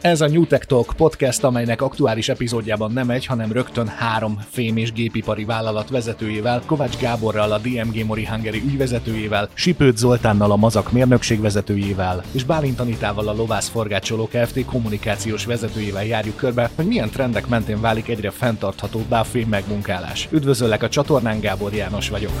Ez a New Tech Talk podcast, amelynek aktuális epizódjában nem egy, hanem rögtön három fém- és gépipari vállalat vezetőjével, Kovács Gáborral, a DMG Mori Hungary ügyvezetőjével, Sipőt Zoltánnal, a Mazak mérnökség vezetőjével, és Bálint Anitával, a Lovász Forgácsoló Kft. kommunikációs vezetőjével járjuk körbe, hogy milyen trendek mentén válik egyre fenntarthatóbbá a fém megmunkálás. Üdvözöllek a csatornán, Gábor János vagyok.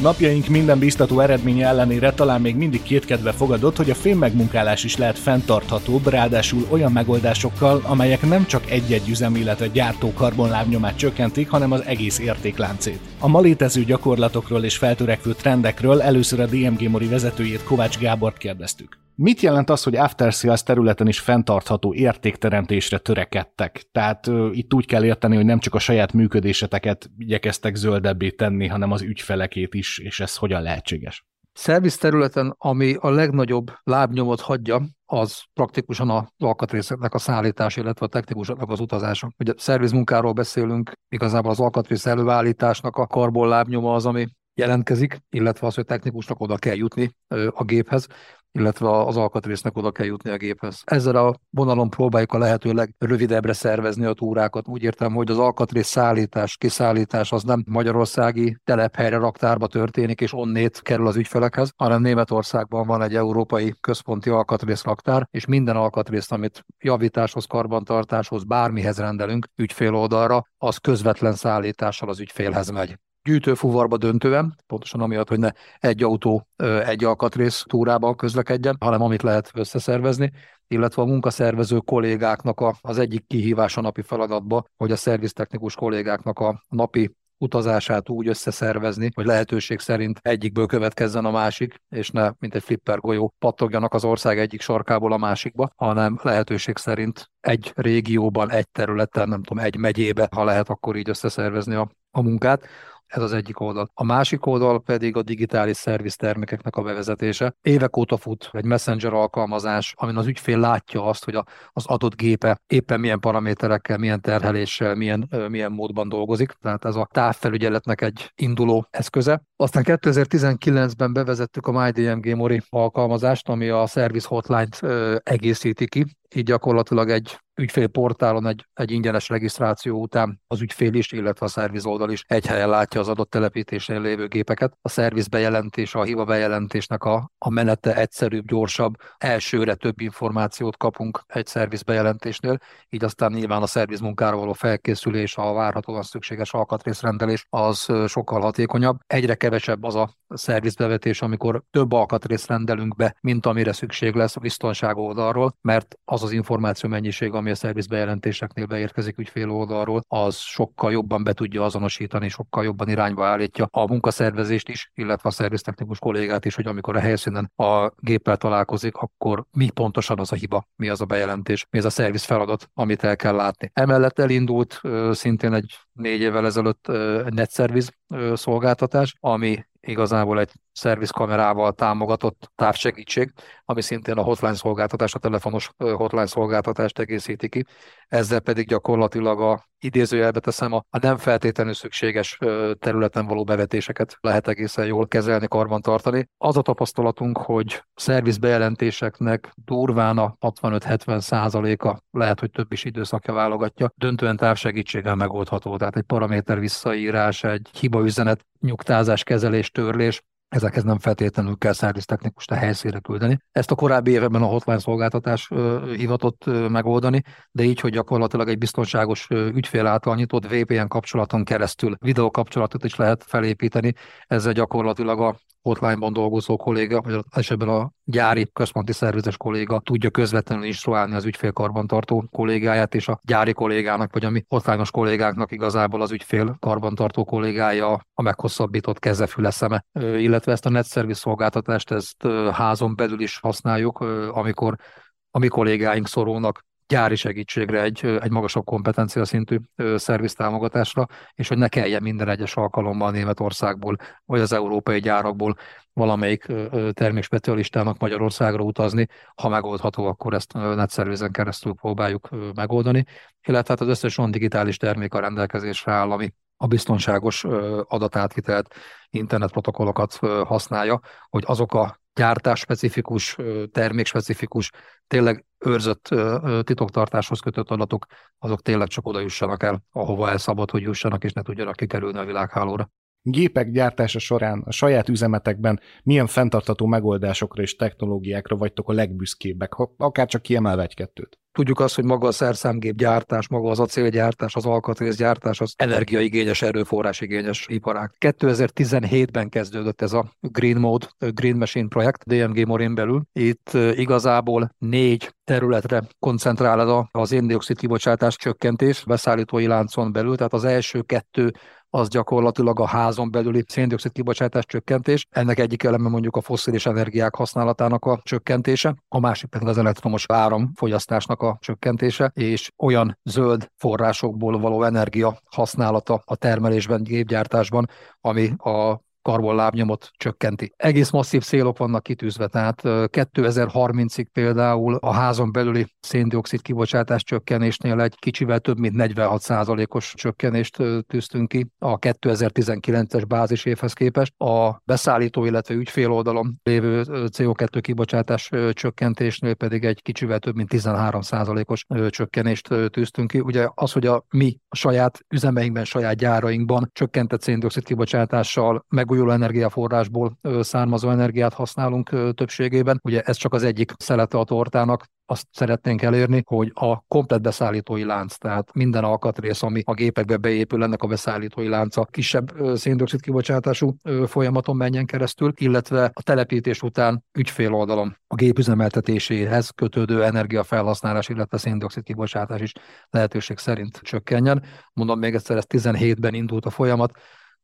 Napjaink minden biztató eredménye ellenére talán még mindig kétkedve fogadott, hogy a fémmegmunkálás is lehet fenntarthatóbb, ráadásul olyan megoldásokkal, amelyek nem csak egy-egy üzem, illetve gyártó karbonlábnyomát csökkentik, hanem az egész értékláncét. A ma létező gyakorlatokról és feltörekvő trendekről először a DMG Mori vezetőjét Kovács Gábort kérdeztük. Mit jelent az, hogy after sales területen is fenntartható értékteremtésre törekedtek? Tehát uh, itt úgy kell érteni, hogy nem csak a saját működéseteket igyekeztek zöldebbé tenni, hanem az ügyfelekét is, és ez hogyan lehetséges? Szerviz területen, ami a legnagyobb lábnyomot hagyja, az praktikusan a alkatrészeknek a szállítás, illetve a technikusoknak az utazása. Ugye szervizmunkáról beszélünk, igazából az alkatrész előállításnak a karbonlábnyoma az, ami jelentkezik, illetve az, hogy technikusnak oda kell jutni a géphez illetve az alkatrésznek oda kell jutni a géphez. Ezzel a vonalon próbáljuk a lehető legrövidebbre szervezni a túrákat. Úgy értem, hogy az alkatrész szállítás, kiszállítás az nem magyarországi telephelyre, raktárba történik, és onnét kerül az ügyfelekhez, hanem Németországban van egy európai központi alkatrész raktár, és minden alkatrészt, amit javításhoz, karbantartáshoz, bármihez rendelünk ügyfél oldalra, az közvetlen szállítással az ügyfélhez megy gyűjtőfuvarba döntően, pontosan amiatt, hogy ne egy autó egy alkatrész túrában közlekedjen, hanem amit lehet összeszervezni, illetve a munkaszervező kollégáknak a, az egyik kihívása napi feladatba, hogy a szerviztechnikus kollégáknak a napi utazását úgy összeszervezni, hogy lehetőség szerint egyikből következzen a másik, és ne, mint egy flipper golyó, pattogjanak az ország egyik sarkából a másikba, hanem lehetőség szerint egy régióban, egy területen, nem tudom, egy megyébe, ha lehet, akkor így összeszervezni a, a munkát. Ez az egyik oldal. A másik oldal pedig a digitális szerviz termékeknek a bevezetése. Évek óta fut egy messenger alkalmazás, amin az ügyfél látja azt, hogy a, az adott gépe éppen milyen paraméterekkel, milyen terheléssel, milyen, milyen módban dolgozik. Tehát ez a távfelügyeletnek egy induló eszköze. Aztán 2019-ben bevezettük a MyDMG Mori alkalmazást, ami a Service Hotline-t egészíti ki, így gyakorlatilag egy ügyfélportálon egy, egy ingyenes regisztráció után az ügyfél is, illetve a szerviz oldal is egy helyen látja az adott telepítésen lévő gépeket. A szerviz bejelentés, a hiba bejelentésnek a, a menete egyszerűbb, gyorsabb, elsőre több információt kapunk egy szerviz bejelentésnél, így aztán nyilván a szerviz munkára való felkészülés, a várhatóan szükséges alkatrészrendelés az sokkal hatékonyabb. Egyre kevesebb az a szervizbevetés, amikor több alkatrészt rendelünk be, mint amire szükség lesz a biztonság oldalról, mert az az információ mennyiség, ami a szervizbejelentéseknél beérkezik ügyfél oldalról, az sokkal jobban be tudja azonosítani, sokkal jobban irányba állítja a munkaszervezést is, illetve a szerviztechnikus kollégát is, hogy amikor a helyszínen a géppel találkozik, akkor mi pontosan az a hiba, mi az a bejelentés, mi az a szerviz feladat, amit el kell látni. Emellett elindult szintén egy négy évvel ezelőtt egy netszerviz szolgáltatás, ami igazából egy szervizkamerával támogatott távsegítség, ami szintén a hotline szolgáltatás, a telefonos hotline szolgáltatást egészíti ki. Ezzel pedig gyakorlatilag a idézőjelbe teszem, a nem feltétlenül szükséges területen való bevetéseket lehet egészen jól kezelni, karban tartani. Az a tapasztalatunk, hogy szervizbejelentéseknek durván a 65-70 százaléka, lehet, hogy több is időszakja válogatja, döntően távsegítséggel megoldható. Tehát egy paraméter visszaírás, egy hibaüzenet, nyugtázás, kezelés, törlés, ezekhez nem feltétlenül kell technikust a helyszínre küldeni. Ezt a korábbi években a hotline szolgáltatás hivatott megoldani, de így, hogy gyakorlatilag egy biztonságos ügyfél által nyitott VPN kapcsolaton keresztül videókapcsolatot is lehet felépíteni, ezzel gyakorlatilag a hotline-ban dolgozó kolléga, vagy esetben a gyári központi szervizes kolléga tudja közvetlenül instruálni az ügyfél-karbantartó kollégáját, és a gyári kollégának, vagy a mi hotline kollégáknak igazából az ügyfél karbantartó kollégája a meghosszabbított keze, füle, szeme. Illetve ezt a net service szolgáltatást, ezt házon belül is használjuk, amikor a mi kollégáink szorulnak gyári segítségre, egy, egy magasabb kompetencia szintű szerviztámogatásra, és hogy ne kelljen minden egyes alkalommal Németországból vagy az európai gyárakból valamelyik termékspecialistának Magyarországra utazni. Ha megoldható, akkor ezt netszervizen keresztül próbáljuk megoldani, illetve hát az összes olyan digitális termék a rendelkezésre áll, ami a biztonságos adatátvitelt, internetprotokollokat használja, hogy azok a gyártás-specifikus, termék-specifikus, tényleg őrzött titoktartáshoz kötött adatok, azok tényleg csak oda jussanak el, ahova el szabad, hogy jussanak, és ne tudjanak kikerülni a világhálóra gépek gyártása során a saját üzemetekben milyen fenntartató megoldásokra és technológiákra vagytok a legbüszkébbek, akár csak kiemelve egy-kettőt? Tudjuk azt, hogy maga a szerszámgép gyártás, maga az acélgyártás, az alkatrészgyártás, az energiaigényes, erőforrásigényes iparág. 2017-ben kezdődött ez a Green Mode, Green Machine projekt DMG Morin belül. Itt igazából négy területre koncentrál az én-dioxid kibocsátás csökkentés beszállítói láncon belül, tehát az első kettő az gyakorlatilag a házon belüli széndiokszid kibocsátás csökkentés. Ennek egyik eleme mondjuk a fosszilis energiák használatának a csökkentése, a másik pedig az elektromos áramfogyasztásnak a csökkentése, és olyan zöld forrásokból való energia használata a termelésben, gépgyártásban, ami a karbonlábnyomot csökkenti. Egész masszív célok vannak kitűzve, tehát 2030-ig például a házon belüli széndiokszid kibocsátás csökkenésnél egy kicsivel több mint 46%-os csökkenést tűztünk ki a 2019-es bázis évhez képest. A beszállító, illetve ügyfél oldalon lévő CO2 kibocsátás csökkentésnél pedig egy kicsivel több mint 13%-os csökkenést tűztünk ki. Ugye az, hogy a mi a saját üzemeinkben, saját gyárainkban csökkentett széndiokszid kibocsátással meg megújuló energiaforrásból származó energiát használunk többségében. Ugye ez csak az egyik szelete a tortának, azt szeretnénk elérni, hogy a komplet beszállítói lánc, tehát minden alkatrész, ami a gépekbe beépül, ennek a beszállítói lánca kisebb széndiokszid kibocsátású folyamaton menjen keresztül, illetve a telepítés után ügyfél oldalon a gép üzemeltetéséhez kötődő energiafelhasználás, illetve széndiokszid kibocsátás is lehetőség szerint csökkenjen. Mondom még egyszer, ez 17-ben indult a folyamat,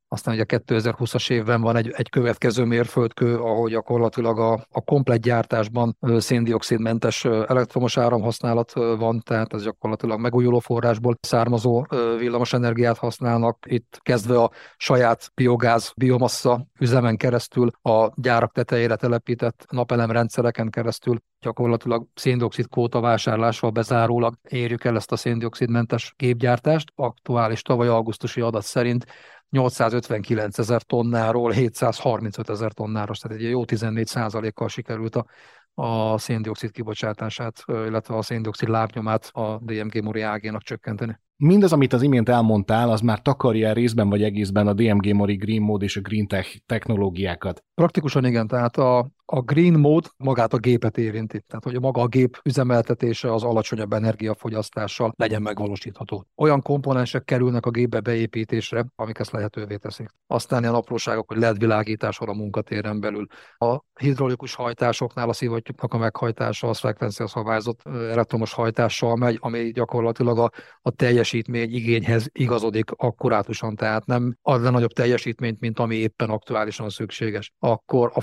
aztán ugye a 2020-as évben van egy, egy következő mérföldkő, ahol gyakorlatilag a, a komplet gyártásban széndiokszidmentes elektromos áramhasználat van, tehát ez gyakorlatilag megújuló forrásból származó villamos energiát használnak. Itt kezdve a saját biogáz, biomassa üzemen keresztül a gyárak tetejére telepített napelemrendszereken keresztül gyakorlatilag széndiokszid kóta vásárlással bezárólag érjük el ezt a széndiokszidmentes gépgyártást. Aktuális tavaly augusztusi adat szerint 859 ezer tonnáról 735 ezer tonnára, tehát egy jó 14 kal sikerült a, a széndiokszid kibocsátását, illetve a széndiokszid lábnyomát a DMG Mori ágénak csökkenteni. Mindaz, amit az imént elmondtál, az már takarja részben vagy egészben a DMG Mori Green Mode és a Green Tech technológiákat. Praktikusan igen, tehát a, a green mode magát a gépet érinti, tehát hogy a maga a gép üzemeltetése az alacsonyabb energiafogyasztással legyen megvalósítható. Olyan komponensek kerülnek a gépbe beépítésre, amik ezt lehetővé teszik. Aztán ilyen apróságok, hogy LED világítással a munkatéren belül. A hidraulikus hajtásoknál a szivattyúknak a meghajtása az frekvencia szabályzott elektromos hajtással megy, ami gyakorlatilag a, a teljesítmény igényhez igazodik akkurátusan, tehát nem ad le nagyobb teljesítményt, mint ami éppen aktuálisan szükséges. Akkor a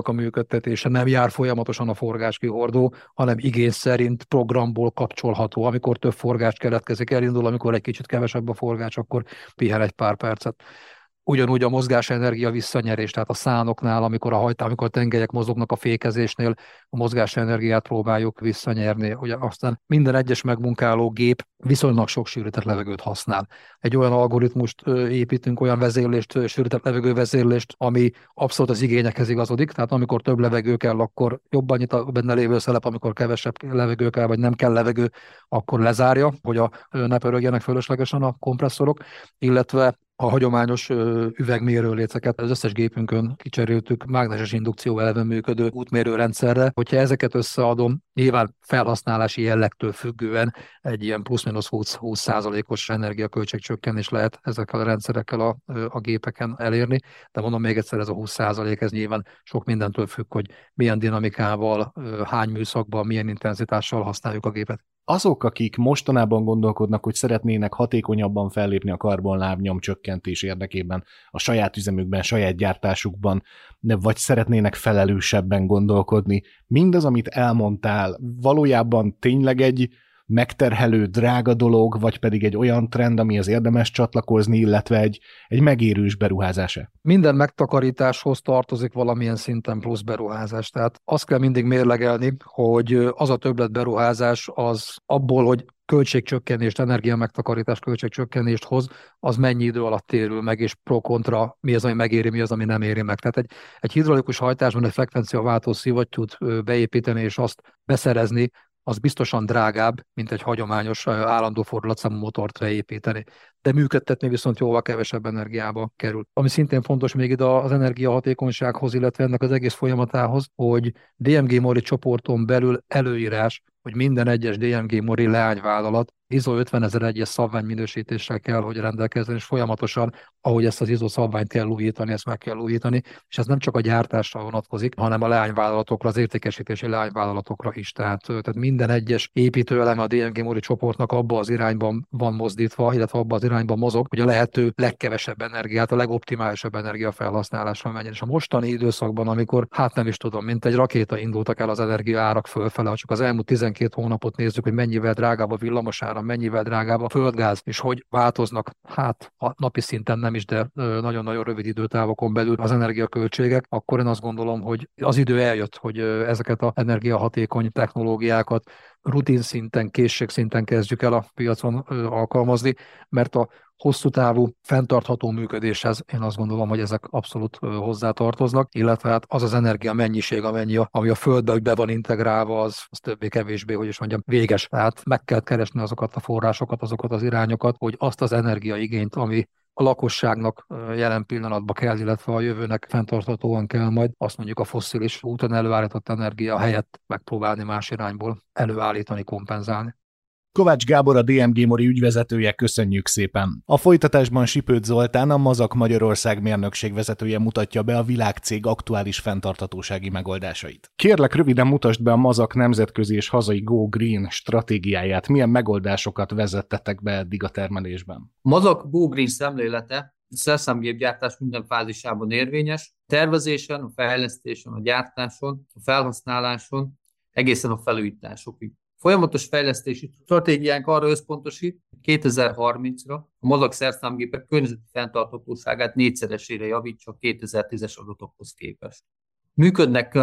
forgáskihordónak a működtetése nem jár folyamatosan a forgáskihordó, hanem igény szerint programból kapcsolható. Amikor több forgás keletkezik, elindul, amikor egy kicsit kevesebb a forgás, akkor pihen egy pár percet. Ugyanúgy a mozgásenergia visszanyerés, tehát a szánoknál, amikor a hajtá, amikor a tengelyek mozognak a fékezésnél, a mozgásenergiát próbáljuk visszanyerni. Ugye aztán minden egyes megmunkáló gép viszonylag sok sűrített levegőt használ. Egy olyan algoritmust építünk, olyan vezérlést, sűrített levegő vezérlést, ami abszolút az igényekhez igazodik, tehát amikor több levegő kell, akkor jobban nyit a benne lévő szelep, amikor kevesebb levegő kell, vagy nem kell levegő, akkor lezárja, hogy a ne pörögjenek fölöslegesen a kompresszorok, illetve a hagyományos üvegmérőléceket az összes gépünkön kicseréltük mágneses indukció elven működő útmérőrendszerre. Hogyha ezeket összeadom, nyilván felhasználási jellegtől függően egy ilyen plusz-minusz 20% os energiaköltségcsökkenés lehet ezekkel a rendszerekkel a, a gépeken elérni, de mondom még egyszer, ez a 20% ez nyilván sok mindentől függ, hogy milyen dinamikával, hány műszakban, milyen intenzitással használjuk a gépet azok, akik mostanában gondolkodnak, hogy szeretnének hatékonyabban fellépni a karbonlábnyom csökkentés érdekében a saját üzemükben, saját gyártásukban, vagy szeretnének felelősebben gondolkodni, mindaz, amit elmondtál, valójában tényleg egy megterhelő, drága dolog, vagy pedig egy olyan trend, ami az érdemes csatlakozni, illetve egy, egy megérős beruházása? Minden megtakarításhoz tartozik valamilyen szinten plusz beruházás. Tehát azt kell mindig mérlegelni, hogy az a többlet beruházás az abból, hogy költségcsökkenést, energia megtakarítás költségcsökkenést hoz, az mennyi idő alatt térül meg, és pro-kontra mi az, ami megéri, mi az, ami nem éri meg. Tehát egy, egy hidraulikus hajtásban egy frekvenciaváltó szivattyút beépíteni és azt beszerezni, az biztosan drágább, mint egy hagyományos állandó fordulatszámú motort beépíteni. De működtetni viszont jóval kevesebb energiába kerül. Ami szintén fontos még ide az energiahatékonysághoz, illetve ennek az egész folyamatához, hogy DMG Mori csoporton belül előírás, hogy minden egyes DMG Mori leányvállalat ISO 50001-es szabványminősítéssel kell, hogy rendelkezzen, és folyamatosan, ahogy ezt az ISO szabványt kell újítani, ezt meg kell újítani, és ez nem csak a gyártásra vonatkozik, hanem a leányvállalatokra, az értékesítési leányvállalatokra is. Tehát, tehát minden egyes építőeleme a DMG Mori csoportnak abba az irányban van mozdítva, illetve abba az irányban mozog, hogy a lehető legkevesebb energiát, a legoptimálisabb energiafelhasználásra menjen. És a mostani időszakban, amikor, hát nem is tudom, mint egy rakéta indultak el az energia árak fölfele, csak az elmúlt 12 hónapot nézzük, hogy mennyivel drágább a villamosára, mennyivel drágább a földgáz, és hogy változnak, hát a napi szinten nem is, de nagyon-nagyon rövid időtávokon belül az energiaköltségek, akkor én azt gondolom, hogy az idő eljött, hogy ezeket az energiahatékony technológiákat rutin szinten, készség szinten kezdjük el a piacon alkalmazni, mert a hosszú távú, fenntartható működéshez én azt gondolom, hogy ezek abszolút hozzátartoznak, illetve hát az az energia mennyiség, amennyi ami a földbe be van integrálva, az, az többé-kevésbé, hogy is mondjam, véges. Tehát meg kell keresni azokat a forrásokat, azokat az irányokat, hogy azt az energiaigényt, ami a lakosságnak jelen pillanatban kell, illetve a jövőnek fenntarthatóan kell majd azt mondjuk a fosszilis úton előállított energia helyett megpróbálni más irányból előállítani, kompenzálni. Kovács Gábor a DMG Mori ügyvezetője, köszönjük szépen. A folytatásban Sipőt Zoltán, a Mazak Magyarország mérnökség vezetője mutatja be a világcég aktuális fenntartatósági megoldásait. Kérlek röviden mutasd be a Mazak nemzetközi és hazai Go Green stratégiáját, milyen megoldásokat vezettetek be eddig a termelésben. Mazak Go Green szemlélete szerszámgépgyártás minden fázisában érvényes, tervezésen, a fejlesztésen, a gyártáson, a felhasználáson, egészen a felújításokig. Folyamatos fejlesztési stratégiánk arra összpontosít, hogy 2030-ra a mazak szerszámgépek környezeti fenntarthatóságát négyszeresére javítsa a 2010-es adatokhoz képest. Működnek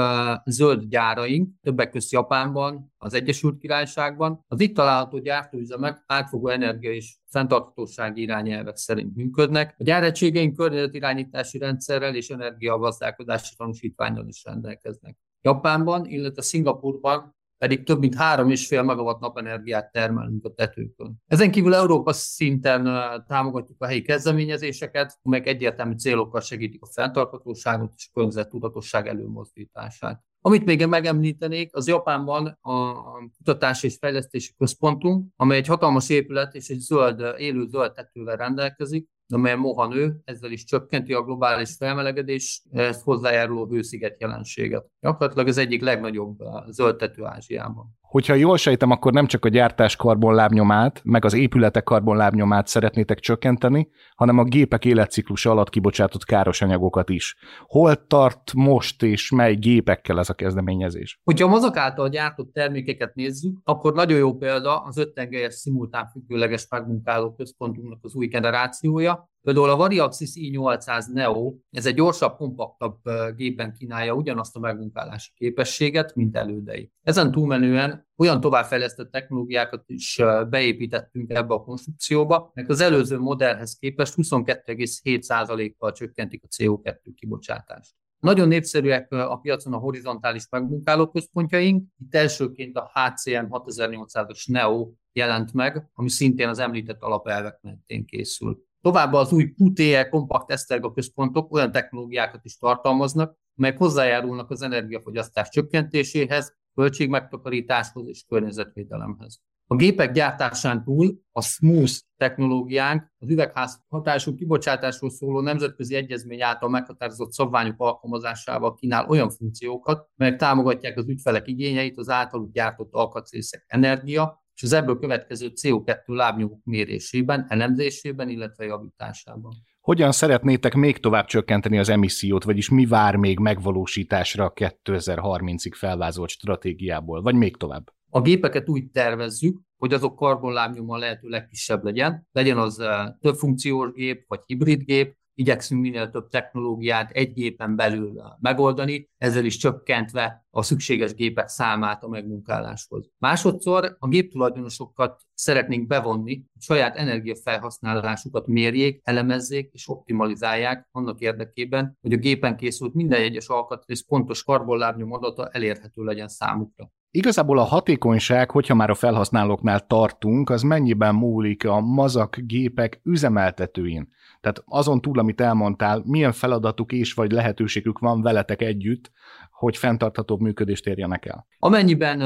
zöld gyáraink, többek között Japánban, az Egyesült Királyságban. Az itt található gyártóüzemek átfogó energia és fenntarthatósági irányelvek szerint működnek. A gyáregységeink környezetirányítási rendszerrel és energiagazdálkodási tanúsítványon is rendelkeznek. Japánban, illetve Szingapurban pedig több mint 3,5 megawatt napenergiát termelünk a tetőkön. Ezen kívül Európa szinten támogatjuk a helyi kezdeményezéseket, amelyek egyértelmű célokkal segítik a fenntarthatóságot és a környezettudatosság előmozdítását. Amit még megemlítenék, az Japánban a Kutatási és Fejlesztési Központunk, amely egy hatalmas épület és egy zöld, élő zöld tetővel rendelkezik, amely moha nő, ezzel is csökkenti a globális felmelegedés, ezt hozzájáruló hősziget jelenséget. Gyakorlatilag az egyik legnagyobb zöldtető Ázsiában. Hogyha jól sejtem, akkor nem csak a gyártás karbonlábnyomát, meg az épületek karbonlábnyomát szeretnétek csökkenteni, hanem a gépek életciklusa alatt kibocsátott káros anyagokat is. Hol tart most és mely gépekkel ez a kezdeményezés? Hogyha a mozak által gyártott termékeket nézzük, akkor nagyon jó példa az öttengelyes szimultán függőleges megmunkáló központunknak az új generációja, Például a Variaxis i800 Neo, ez egy gyorsabb, kompaktabb gépben kínálja ugyanazt a megmunkálási képességet, mint elődei. Ezen túlmenően olyan továbbfejlesztett technológiákat is beépítettünk ebbe a konstrukcióba, meg az előző modellhez képest 22,7%-kal csökkentik a CO2 kibocsátást. Nagyon népszerűek a piacon a horizontális megmunkáló központjaink. Itt elsőként a HCM 6800-as Neo jelent meg, ami szintén az említett alapelvek mentén készül. Továbbá az új QTE kompakt eszterga központok olyan technológiákat is tartalmaznak, melyek hozzájárulnak az energiafogyasztás csökkentéséhez, költségmegtakarításhoz és környezetvédelemhez. A gépek gyártásán túl a Smooth technológiánk az üvegház hatású kibocsátásról szóló nemzetközi egyezmény által meghatározott szabványok alkalmazásával kínál olyan funkciókat, melyek támogatják az ügyfelek igényeit az általuk gyártott alkatrészek energia, és az ebből következő CO2 lábnyomok mérésében, elemzésében, illetve javításában. Hogyan szeretnétek még tovább csökkenteni az emissziót, vagyis mi vár még megvalósításra a 2030-ig felvázolt stratégiából, vagy még tovább? A gépeket úgy tervezzük, hogy azok karbonlábnyoma lehető legkisebb legyen, legyen az több funkciós gép, vagy hibrid gép, igyekszünk minél több technológiát egy gépen belül megoldani, ezzel is csökkentve a szükséges gépek számát a megmunkáláshoz. Másodszor a géptulajdonosokat szeretnénk bevonni, hogy saját energiafelhasználásukat mérjék, elemezzék és optimalizálják annak érdekében, hogy a gépen készült minden egyes alkatrész pontos karbonlábnyom adata elérhető legyen számukra. Igazából a hatékonyság, hogyha már a felhasználóknál tartunk, az mennyiben múlik a mazak gépek üzemeltetőin? Tehát azon túl, amit elmondtál, milyen feladatuk és vagy lehetőségük van veletek együtt, hogy fenntarthatóbb működést érjenek el? Amennyiben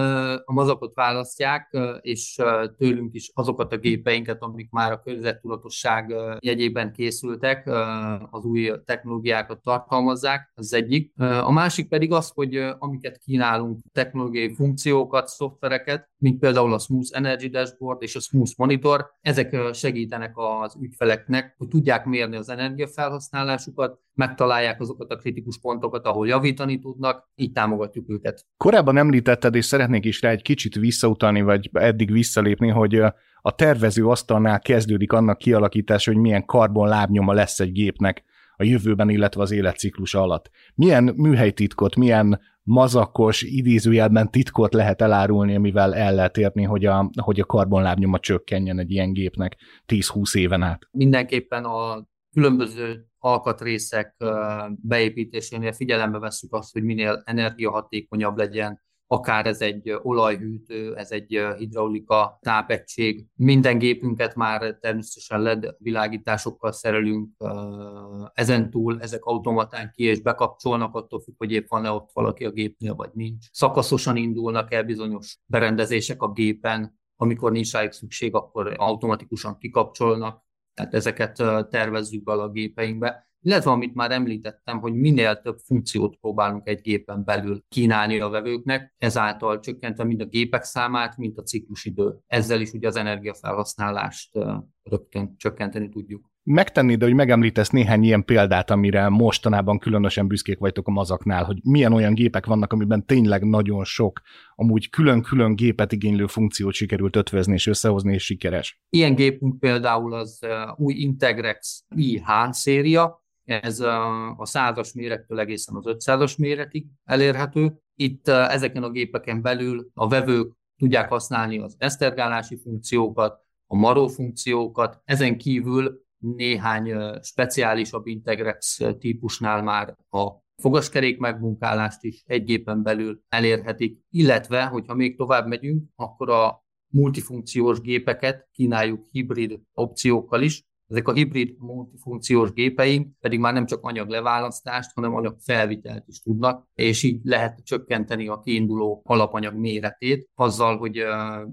a mazakot választják, és tőlünk is azokat a gépeinket, amik már a környezettudatosság jegyében készültek, az új technológiákat tartalmazzák, az egyik. A másik pedig az, hogy amiket kínálunk, technológiai funkciókat, szoftvereket, mint például a Smooth Energy Dashboard és a Smooth Monitor, ezek segítenek az ügyfeleknek, hogy tudják mérni az energiafelhasználásukat, megtalálják azokat a kritikus pontokat, ahol javítani tudnak, így támogatjuk őket. Korábban említetted, és szeretnék is rá egy kicsit visszautalni, vagy eddig visszalépni, hogy a tervező asztalnál kezdődik annak kialakítása, hogy milyen karbon lábnyoma lesz egy gépnek a jövőben, illetve az életciklus alatt. Milyen műhelytitkot, milyen mazakos, idézőjelben titkot lehet elárulni, amivel el lehet érni, hogy a, hogy a karbonlábnyoma csökkenjen egy ilyen gépnek 10-20 éven át? Mindenképpen a különböző alkatrészek beépítésénél figyelembe veszük azt, hogy minél energiahatékonyabb legyen, akár ez egy olajhűtő, ez egy hidraulika tápegység. Minden gépünket már természetesen LED világításokkal szerelünk, ezen túl ezek automatán ki és bekapcsolnak, attól függ, hogy épp van-e ott valaki a gépnél, vagy nincs. Szakaszosan indulnak el bizonyos berendezések a gépen, amikor nincs rájuk szükség, akkor automatikusan kikapcsolnak, tehát ezeket tervezzük be a gépeinkbe. Illetve amit már említettem, hogy minél több funkciót próbálunk egy gépen belül kínálni a vevőknek, ezáltal csökkentve mind a gépek számát, mind a ciklusidő. Ezzel is ugye az energiafelhasználást rögtön csökkenteni tudjuk megtenni, de hogy megemlítesz néhány ilyen példát, amire mostanában különösen büszkék vagytok a mazaknál, hogy milyen olyan gépek vannak, amiben tényleg nagyon sok, amúgy külön-külön gépet igénylő funkciót sikerült ötvözni és összehozni, és sikeres. Ilyen gépünk például az új Integrex IH széria, ez a százas mérettől egészen az 500-as méretig elérhető. Itt ezeken a gépeken belül a vevők tudják használni az esztergálási funkciókat, a maró funkciókat, ezen kívül néhány speciálisabb Integrex típusnál már a fogaskerék megmunkálást is egy gépen belül elérhetik, illetve, hogyha még tovább megyünk, akkor a multifunkciós gépeket kínáljuk hibrid opciókkal is, ezek a hibrid multifunkciós gépeink pedig már nem csak anyag leválasztást, hanem anyag felvitelt is tudnak, és így lehet csökkenteni a kiinduló alapanyag méretét, azzal, hogy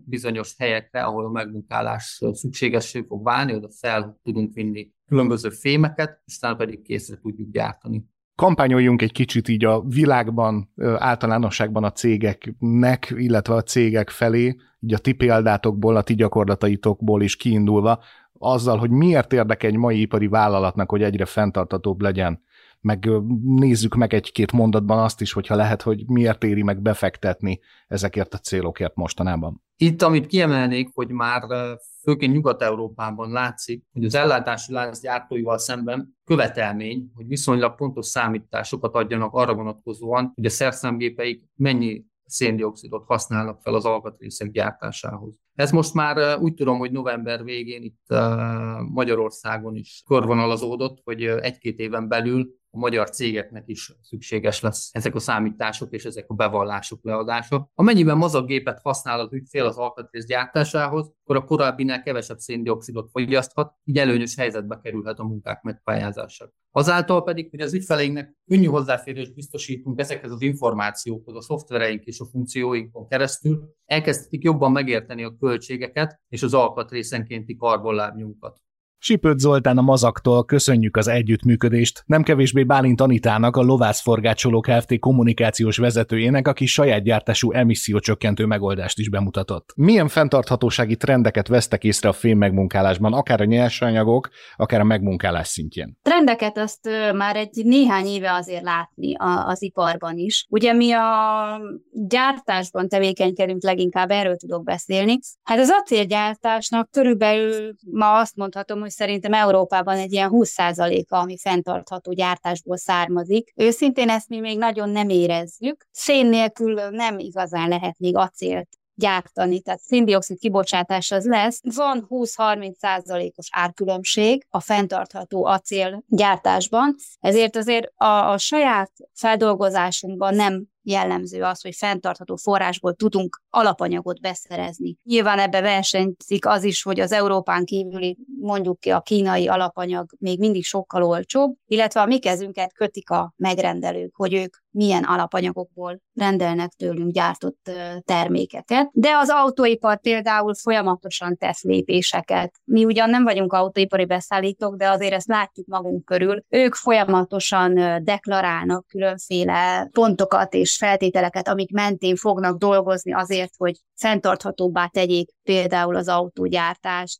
bizonyos helyekre, ahol a megmunkálás szükségesé fog válni, oda fel tudunk vinni különböző fémeket, utána pedig készre tudjuk gyártani. Kampányoljunk egy kicsit így a világban, általánosságban a cégeknek, illetve a cégek felé, így a ti példátokból, a ti gyakorlataitokból is kiindulva, azzal, hogy miért érdeke egy mai ipari vállalatnak, hogy egyre fenntartatóbb legyen. Meg nézzük meg egy-két mondatban azt is, hogyha lehet, hogy miért éri meg befektetni ezekért a célokért mostanában. Itt, amit kiemelnék, hogy már főként Nyugat-Európában látszik, hogy az ellátási lánc gyártóival szemben követelmény, hogy viszonylag pontos számításokat adjanak arra vonatkozóan, hogy a szerszámgépeik mennyi széndiokszidot használnak fel az alkatrészek gyártásához. Ez most már úgy tudom, hogy november végén itt Magyarországon is körvonalazódott, hogy egy-két éven belül a magyar cégeknek is szükséges lesz ezek a számítások és ezek a bevallások leadása. Amennyiben mazagépet használ az ügyfél az alkatrész gyártásához, akkor a korábbinál kevesebb széndiokszidot fogyaszthat, így előnyös helyzetbe kerülhet a munkák megpályázása. Azáltal pedig, hogy az ügyfeleinknek könnyű hozzáférést biztosítunk ezekhez az információkhoz, a szoftvereink és a funkcióinkon keresztül, elkezdhetik jobban megérteni a költségeket és az alkatrészenkénti karbonlábnyunkat. Sipőt Zoltán a Mazaktól köszönjük az együttműködést, nem kevésbé Bálint Anitának, a Lovászforgácsolók Kft. kommunikációs vezetőjének, aki saját gyártású emissziócsökkentő megoldást is bemutatott. Milyen fenntarthatósági trendeket vesztek észre a fém megmunkálásban, akár a nyersanyagok, akár a megmunkálás szintjén? Trendeket azt már egy néhány éve azért látni az iparban is. Ugye mi a gyártásban tevékenykedünk leginkább, erről tudok beszélni. Hát az acélgyártásnak körülbelül ma azt mondhatom, hogy szerintem Európában egy ilyen 20%-a, ami fenntartható gyártásból származik. Őszintén ezt mi még nagyon nem érezzük. Szén nélkül nem igazán lehet még acélt gyártani, tehát széndiokszid kibocsátás az lesz. Van 20-30 százalékos árkülönbség a fenntartható acél gyártásban, ezért azért a, a saját feldolgozásunkban nem jellemző az, hogy fenntartható forrásból tudunk alapanyagot beszerezni. Nyilván ebbe versenyzik az is, hogy az Európán kívüli, mondjuk ki a kínai alapanyag még mindig sokkal olcsóbb, illetve a mi kezünket kötik a megrendelők, hogy ők milyen alapanyagokból rendelnek tőlünk gyártott termékeket. De az autóipar például folyamatosan tesz lépéseket. Mi ugyan nem vagyunk autóipari beszállítók, de azért ezt látjuk magunk körül. Ők folyamatosan deklarálnak különféle pontokat és feltételeket, amik mentén fognak dolgozni azért, hogy fenntarthatóbbá tegyék például az autógyártást.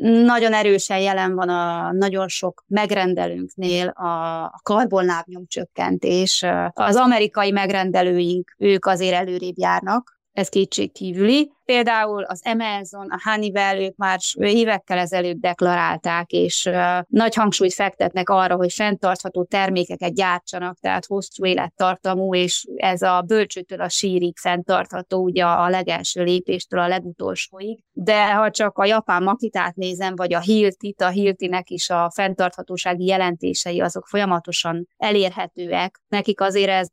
Nagyon erősen jelen van a nagyon sok megrendelőnknél a karbonlábnyom csökkentés. Az amerikai megrendelőink, ők azért előrébb járnak, ez kétségkívüli. Például az Amazon, a Honeywell, ők már évekkel ezelőtt deklarálták, és nagy hangsúlyt fektetnek arra, hogy fenntartható termékeket gyártsanak, tehát hosszú élettartamú, és ez a bölcsőtől a sírig fenntartható, ugye a legelső lépéstől a legutolsóig. De ha csak a japán makitát nézem, vagy a Hiltit, a Hiltinek is a fenntarthatósági jelentései azok folyamatosan elérhetőek. Nekik azért ez,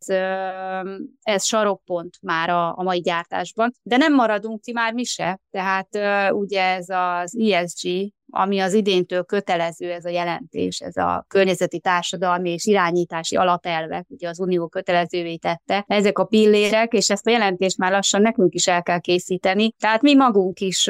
ez sarokpont már a, a mai gyártásban. De nem maradunk ti már mi se. Tehát ugye ez az ESG, ami az idéntől kötelező ez a jelentés, ez a környezeti társadalmi és irányítási alapelvek, ugye az Unió kötelezővé tette, ezek a pillérek, és ezt a jelentést már lassan nekünk is el kell készíteni. Tehát mi magunk is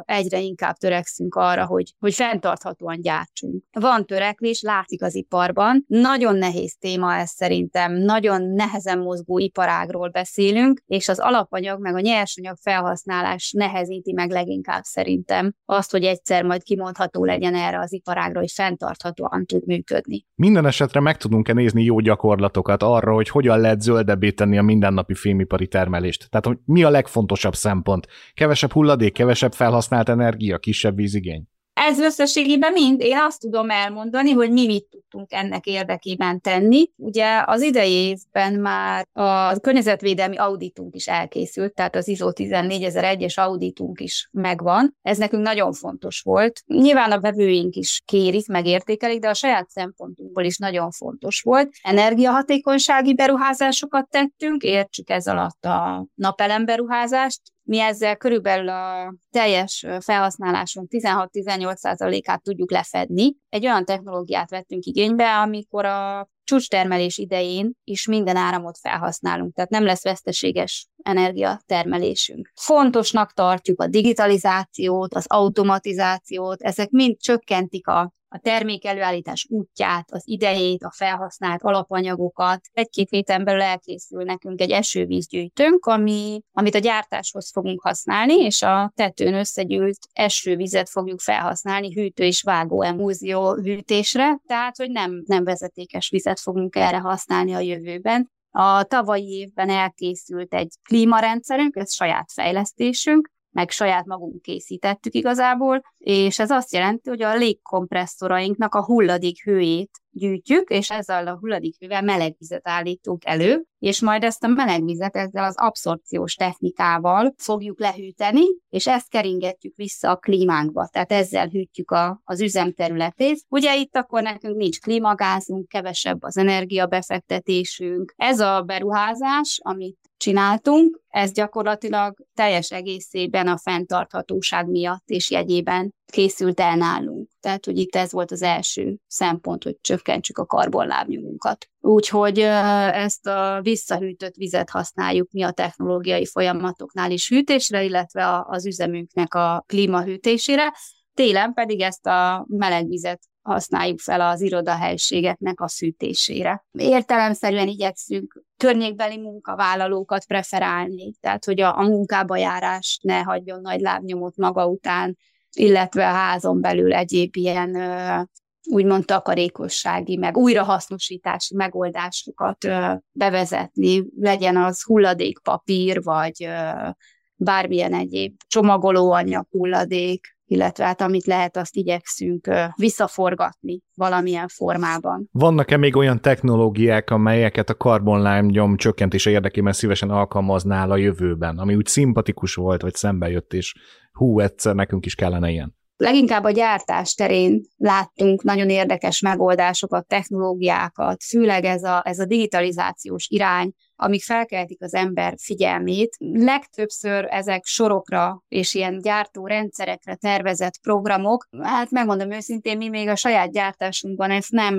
egyre inkább törekszünk arra, hogy, hogy fenntarthatóan gyártsunk. Van törekvés, látszik az iparban. Nagyon nehéz téma ez szerintem, nagyon nehezen mozgó iparágról beszélünk, és az alapanyag meg a nyersanyag felhasználás nehezíti meg leginkább szerintem azt, hogy egyszer majd ki kimondható legyen erre az iparágra, hogy fenntarthatóan tud működni. Minden esetre meg tudunk-e nézni jó gyakorlatokat arra, hogy hogyan lehet zöldebbé tenni a mindennapi filmipari termelést? Tehát, hogy mi a legfontosabb szempont? Kevesebb hulladék, kevesebb felhasznált energia, kisebb vízigény? Ez összességében mind, én azt tudom elmondani, hogy mi mit tudtunk ennek érdekében tenni. Ugye az idei évben már a környezetvédelmi auditunk is elkészült, tehát az ISO 14001-es auditunk is megvan. Ez nekünk nagyon fontos volt. Nyilván a vevőink is kérik, megértékelik, de a saját szempontunkból is nagyon fontos volt. Energiahatékonysági beruházásokat tettünk, értsük ez alatt a napelemberuházást, mi ezzel körülbelül a teljes felhasználásunk 16-18%-át tudjuk lefedni. Egy olyan technológiát vettünk igénybe, amikor a csúcstermelés idején is minden áramot felhasználunk, tehát nem lesz veszteséges energiatermelésünk. Fontosnak tartjuk a digitalizációt, az automatizációt, ezek mind csökkentik a a termék előállítás útját, az idejét, a felhasznált alapanyagokat. Egy-két héten belül elkészül nekünk egy esővízgyűjtőnk, ami, amit a gyártáshoz fogunk használni, és a tetőn összegyűlt esővizet fogjuk felhasználni hűtő és vágó emúzió hűtésre, tehát hogy nem, nem vezetékes vizet fogunk erre használni a jövőben. A tavalyi évben elkészült egy klímarendszerünk, ez saját fejlesztésünk, meg saját magunk készítettük igazából, és ez azt jelenti, hogy a légkompresszorainknak a hulladék hőjét gyűjtjük, és ezzel a hulladékhővel melegvizet állítunk elő, és majd ezt a melegvizet ezzel az abszorpciós technikával fogjuk lehűteni, és ezt keringetjük vissza a klímánkba, tehát ezzel hűtjük a, az üzemterületét. Ugye itt akkor nekünk nincs klímagázunk, kevesebb az energiabefektetésünk. Ez a beruházás, amit csináltunk, ez gyakorlatilag teljes egészében a fenntarthatóság miatt és jegyében készült el nálunk. Tehát, hogy itt ez volt az első szempont, hogy csökkentsük a karbonlábnyugunkat. Úgyhogy ezt a visszahűtött vizet használjuk mi a technológiai folyamatoknál is hűtésre, illetve az üzemünknek a klímahűtésére. Télen pedig ezt a meleg vizet használjuk fel az irodahelységeknek a szűtésére. Értelemszerűen igyekszünk környékbeli munkavállalókat preferálni, tehát hogy a, a munkába járás ne hagyjon nagy lábnyomot maga után, illetve a házon belül egyéb ilyen úgymond takarékossági, meg újrahasznosítási megoldásokat bevezetni, legyen az hulladékpapír, vagy bármilyen egyéb csomagolóanyag hulladék, illetve hát amit lehet, azt igyekszünk visszaforgatni valamilyen formában. Vannak-e még olyan technológiák, amelyeket a karbonlám nyom csökkentése érdekében szívesen alkalmaznál a jövőben, ami úgy szimpatikus volt, vagy szembe jött, és hú, egyszer nekünk is kellene ilyen? Leginkább a gyártás terén láttunk nagyon érdekes megoldásokat, technológiákat, főleg ez a, ez a digitalizációs irány, amik felkeltik az ember figyelmét. Legtöbbször ezek sorokra és ilyen gyártó rendszerekre tervezett programok. Hát megmondom őszintén, mi még a saját gyártásunkban ezt nem,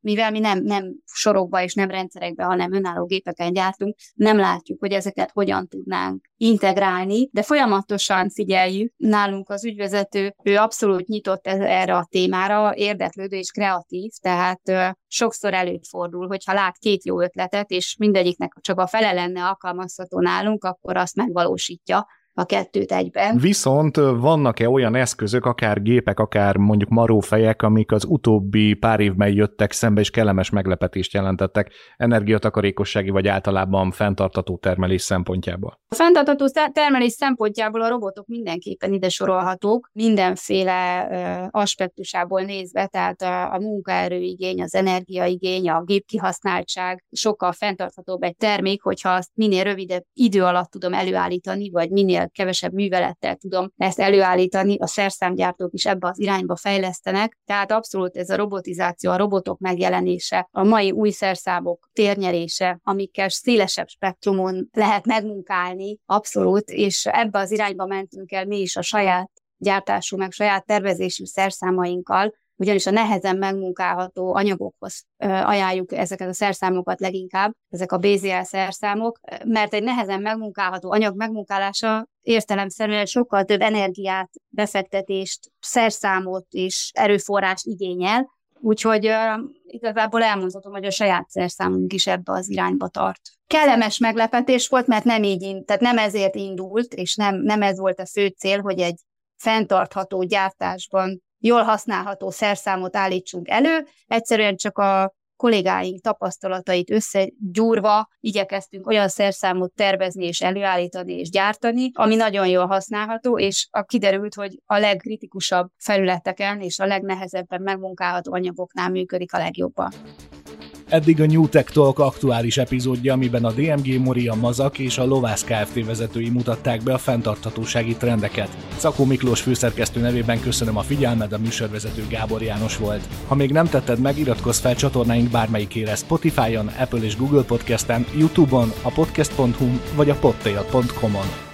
mivel mi nem, nem sorokba és nem rendszerekbe, hanem önálló gépeken gyártunk, nem látjuk, hogy ezeket hogyan tudnánk integrálni, de folyamatosan figyeljük. Nálunk az ügyvezető, ő abszolút nyitott erre a témára, érdeklődő és kreatív, tehát sokszor előfordul, hogyha lát két jó ötletet, és mindegyiknek csak a fele lenne alkalmazható nálunk, akkor azt megvalósítja a kettőt egyben. Viszont vannak-e olyan eszközök, akár gépek, akár mondjuk marófejek, amik az utóbbi pár évben jöttek szembe, és kellemes meglepetést jelentettek energiatakarékossági vagy általában fenntartató termelés szempontjából? A fenntartató termelés szempontjából a robotok mindenképpen ide sorolhatók, mindenféle aspektusából nézve, tehát a, a munkaerőigény, az energiaigény, a gépkihasználtság sokkal fenntarthatóbb egy termék, hogyha azt minél rövidebb idő alatt tudom előállítani, vagy minél minél kevesebb művelettel tudom ezt előállítani, a szerszámgyártók is ebbe az irányba fejlesztenek, tehát abszolút ez a robotizáció, a robotok megjelenése, a mai új szerszámok térnyerése, amikkel szélesebb spektrumon lehet megmunkálni, abszolút, és ebbe az irányba mentünk el mi is a saját gyártású, meg saját tervezésű szerszámainkkal, ugyanis a nehezen megmunkálható anyagokhoz ajánljuk ezeket a szerszámokat leginkább, ezek a BZL szerszámok, mert egy nehezen megmunkálható anyag megmunkálása értelemszerűen sokkal több energiát, befektetést, szerszámot és erőforrást igényel, úgyhogy uh, igazából elmondhatom, hogy a saját szerszámunk is ebbe az irányba tart. Kellemes meglepetés volt, mert nem így, tehát nem ezért indult, és nem, nem ez volt a fő cél, hogy egy fenntartható gyártásban jól használható szerszámot állítsunk elő, egyszerűen csak a kollégáink tapasztalatait összegyúrva igyekeztünk olyan szerszámot tervezni és előállítani és gyártani, ami nagyon jól használható, és a kiderült, hogy a legkritikusabb felületeken és a legnehezebben megmunkálható anyagoknál működik a legjobban. Eddig a New Tech Talk aktuális epizódja, amiben a DMG Mori, a Mazak és a Lovász Kft. vezetői mutatták be a fenntarthatósági trendeket. Szakó Miklós főszerkesztő nevében köszönöm a figyelmed, a műsorvezető Gábor János volt. Ha még nem tetted meg, iratkozz fel csatornáink bármelyikére Spotify-on, Apple és Google Podcast-en, YouTube-on, a podcast.hu vagy a podtail.com-on.